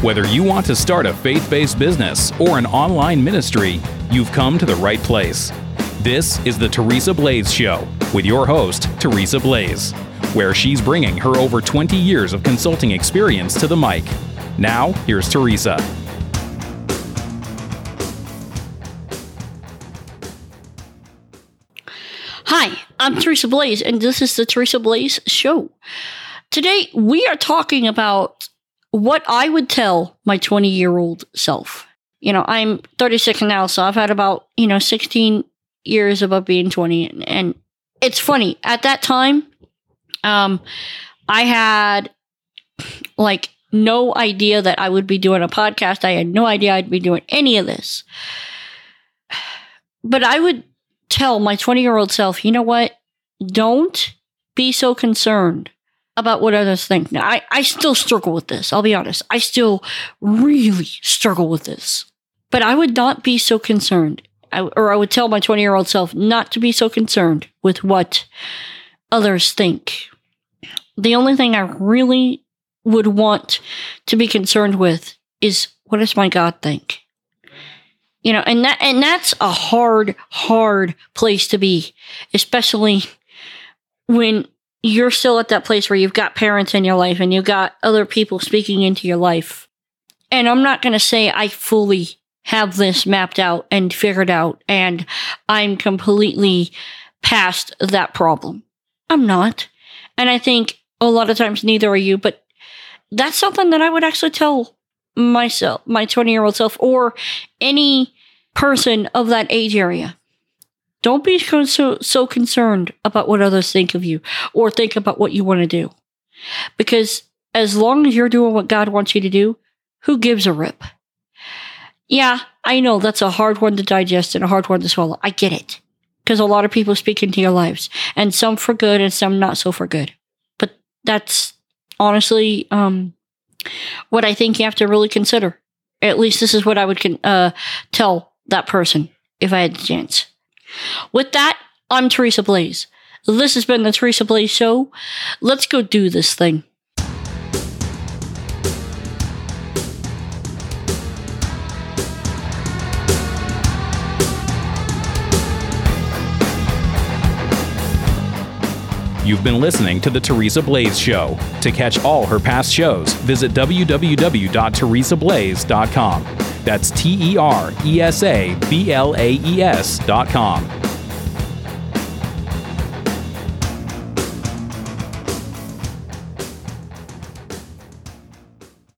Whether you want to start a faith based business or an online ministry, you've come to the right place. This is the Teresa Blaes Show with your host, Teresa Blaes, where she's bringing her over 20 years of consulting experience to the mic. Now, here's Teresa. Hi, I'm Teresa Blaes, and this is the Teresa Blaes Show. Today, we are talking about what I would tell my 20 year old self. You know, I'm 36 now, so I've had about, you know, 16 years about being 20. And it's funny, at that time, um, I had like no idea that I would be doing a podcast. I had no idea I'd be doing any of this. But I would tell my 20 year old self, you know what? Don't be so concerned about what others think. Now, I, I still struggle with this. I'll be honest. I still really struggle with this. But I would not be so concerned. I, or I would tell my 20 year old self not to be so concerned with what others think. The only thing I really would want to be concerned with is what does my God think? You know, and that and that's a hard, hard place to be, especially when you're still at that place where you've got parents in your life and you've got other people speaking into your life. And I'm not going to say I fully have this mapped out and figured out and I'm completely past that problem. I'm not. And I think a lot of times neither are you, but that's something that I would actually tell myself, my 20 year old self, or any person of that age area. Don't be so, so concerned about what others think of you or think about what you want to do. Because as long as you're doing what God wants you to do, who gives a rip? Yeah, I know that's a hard one to digest and a hard one to swallow. I get it. Because a lot of people speak into your lives, and some for good and some not so for good. But that's honestly um, what I think you have to really consider. At least this is what I would con- uh, tell that person if I had the chance. With that, I'm Teresa Blaes. This has been the Teresa Blaes Show. Let's go do this thing. You've been listening to The Teresa Blaes Show. To catch all her past shows, visit www.teresablaes.com. That's T E R E S A B L A E S dot com.